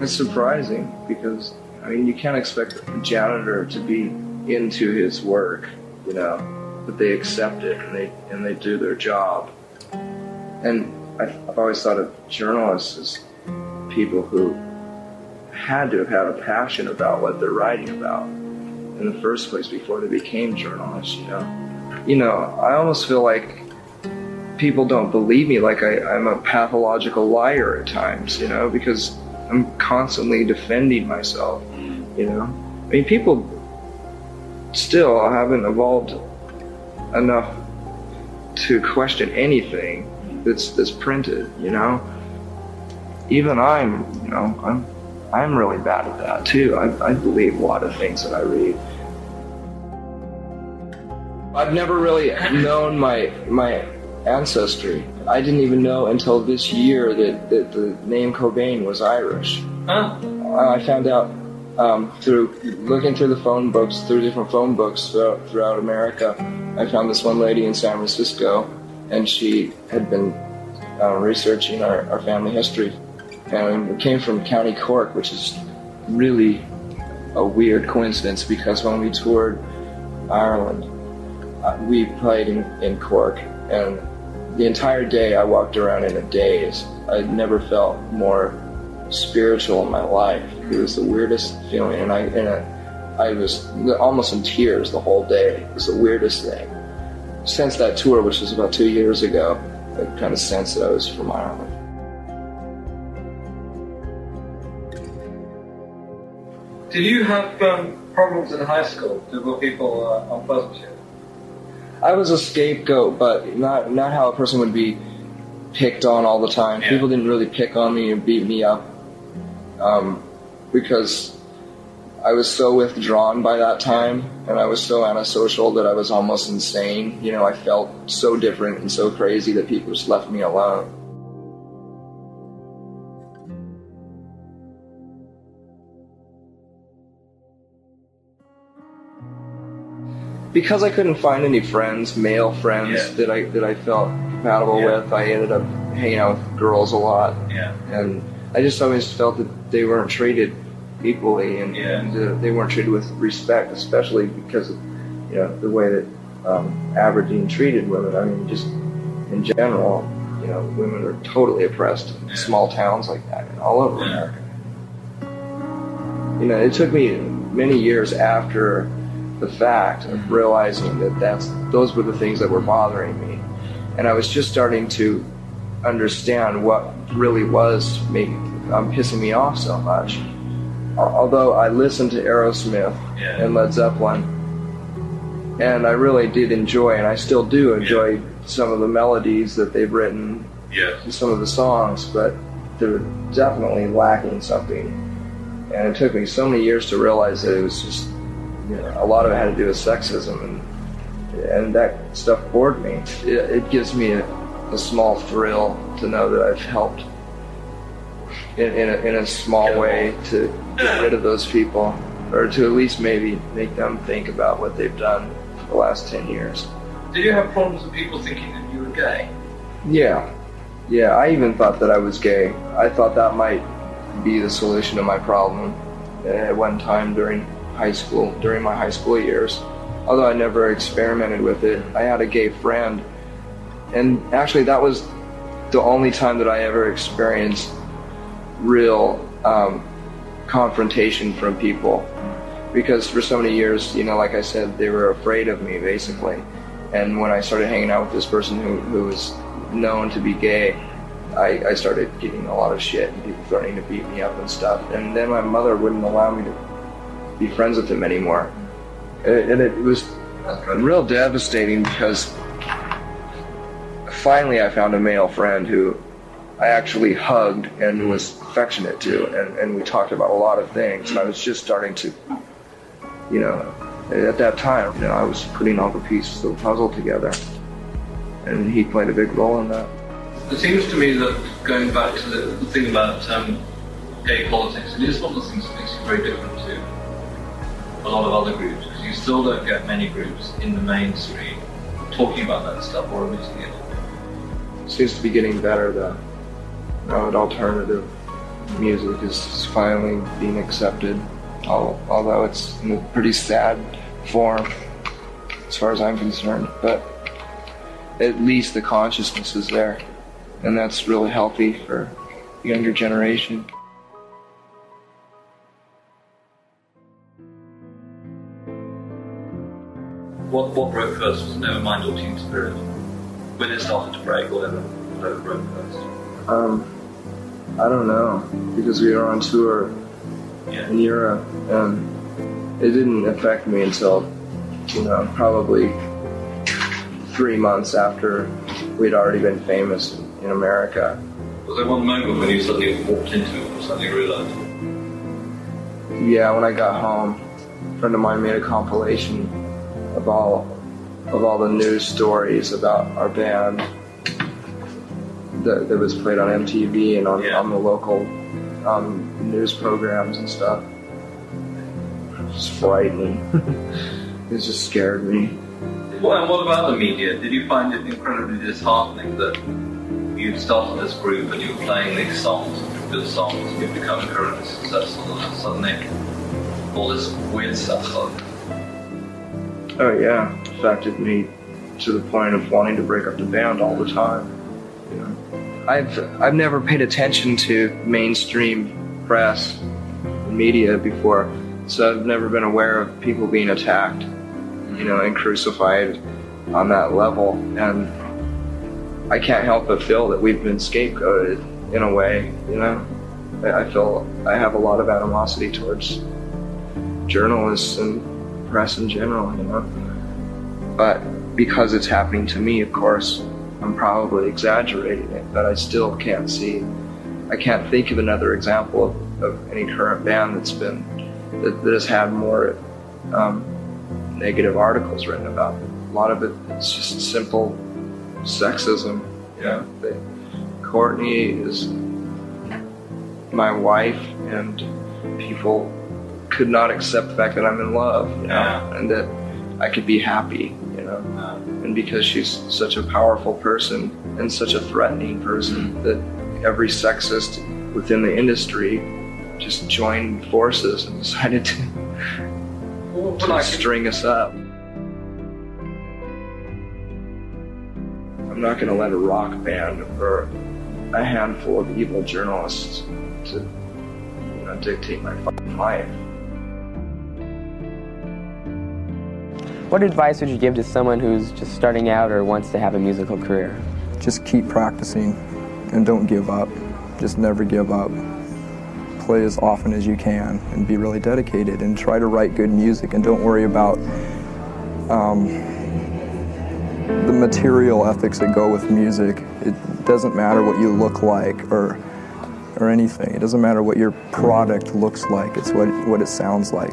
It's surprising because I mean you can't expect a janitor to be into his work, you know, but they accept it and they and they do their job. And I've, I've always thought of journalists as people who had to have had a passion about what they're writing about in the first place before they became journalists, you know. You know, I almost feel like people don't believe me, like I, I'm a pathological liar at times, you know, because I'm constantly defending myself, you know. I mean, people still haven't evolved enough to question anything that's that's printed, you know. Even I'm, you know, I'm I'm really bad at that too. I, I believe a lot of things that I read. I've never really known my my ancestry. I didn't even know until this year that, that the name Cobain was Irish. Huh? I found out um, through looking through the phone books, through different phone books throughout, throughout America. I found this one lady in San Francisco, and she had been uh, researching our, our family history. And it came from County Cork, which is really a weird coincidence because when we toured Ireland, uh, we played in, in Cork, and the entire day I walked around in a daze. I never felt more spiritual in my life. It was the weirdest feeling, and I and I, I was almost in tears the whole day. It was the weirdest thing. Since that tour, which was about two years ago, I kind of sensed that I was from Ireland. Did you have um, problems in high school? Did were people uh, unpleasant to you? I was a scapegoat, but not not how a person would be picked on all the time. Yeah. People didn't really pick on me and beat me up um, because I was so withdrawn by that time, and I was so antisocial that I was almost insane. You know, I felt so different and so crazy that people just left me alone. Because I couldn't find any friends, male friends Yeah. that I that I felt compatible Yeah. with, I ended up hanging out with girls a lot, Yeah. and I just always felt that they weren't treated equally, and, and uh, they weren't treated with respect, especially because of you know the way that um, Aberdeen treated women. I mean, just in general, you know, women are totally oppressed in small towns like that and all over. America. You know, it took me many years after the fact of realizing that that's those were the things that were bothering me, and I was just starting to understand what really was making um, pissing me off so much. Although I listened to Aerosmith Yeah. and Led Zeppelin, and I really did enjoy, and I still do enjoy some of the melodies that they've written Yeah. some of the songs, but they're definitely lacking something. And it took me so many years to realize that it was just, you know, a lot of it had to do with sexism, and and that stuff bored me. It, it gives me a, a small thrill to know that I've helped in, in, a, in a small way to get rid of those people, or to at least maybe make them think about what they've done for the last ten years. Did you have problems with people thinking that you were gay? Yeah. Yeah, I even thought that I was gay. I thought that might be the solution to my problem at one time during high school, during my high school years. Although I never experimented with it, I had a gay friend. And actually, that was the only time that I ever experienced real um, confrontation from people. Because for so many years, you know, like I said, they were afraid of me, basically. And when I started hanging out with this person who, who was known to be gay, I, I started getting a lot of shit and people threatening to beat me up and stuff. And then my mother wouldn't allow me to be friends with him anymore. And it was real devastating because finally I found a male friend who I actually hugged and was affectionate to, and, and we talked about a lot of things. And I was just starting to, you know, at that time, you know, I was putting all the pieces of the puzzle together, and he played a big role in that. It seems to me that going back to the, thing about um, gay politics, it is one of the things that makes you very different to a lot of other groups, because you still don't get many groups in the mainstream talking about that stuff or admitting it. Seems to be getting better though. Now alternative music is finally being accepted, although it's in a pretty sad form as far as I'm concerned. But at least the consciousness is there, and that's really healthy for the younger generation. What, what broke first was Nevermind or Teen Spirit? When it started to break, whatever, whatever broke first? Um, I don't know because we were on tour Yeah. in Europe, and it didn't affect me until you know probably three months after we'd already been famous in America. Was there one moment when you suddenly walked into it or suddenly realised? Yeah, when I got home, a friend of mine made a compilation of all of all the news stories about our band that, that was played on MTV and on, Yeah. on the local um, news programs and stuff. It was frightening. it just scared me. Well, and what about the media? Did you find it incredibly disheartening that you started this group and you were playing these songs, good songs, and you've become incredibly successful, and suddenly all this weird stuff started? Oh yeah, affected me to the point of wanting to break up the band all the time. You know, I've I've never paid attention to mainstream press and media before, so I've never been aware of people being attacked, you know, and crucified on that level. And I can't help but feel that we've been scapegoated in a way. You know, I, I feel I have a lot of animosity towards journalists and press in general, you know. But because it's happening to me, of course, I'm probably exaggerating it, but I still can't see, I can't think of another example of, of any current band that's been, that, that has had more um, negative articles written about it. A lot of it is just simple sexism, you know. They, Courtney is my wife, and people could not accept the fact that I'm in love, you know, Yeah. and that I could be happy, you know. And because she's such a powerful person and such a threatening person, that every sexist within the industry just joined forces and decided to, Well, to string us up. I'm not going to let a rock band or a handful of evil journalists to you know, dictate my fucking life. What advice would you give to someone who's just starting out or wants to have a musical career? just keep practicing and don't give up. Just never give up. Play as often as you can and be really dedicated and try to write good music and don't worry about um, the material ethics that go with music. It doesn't matter what you look like or or anything. It doesn't matter what your product looks like. It's what what it sounds like.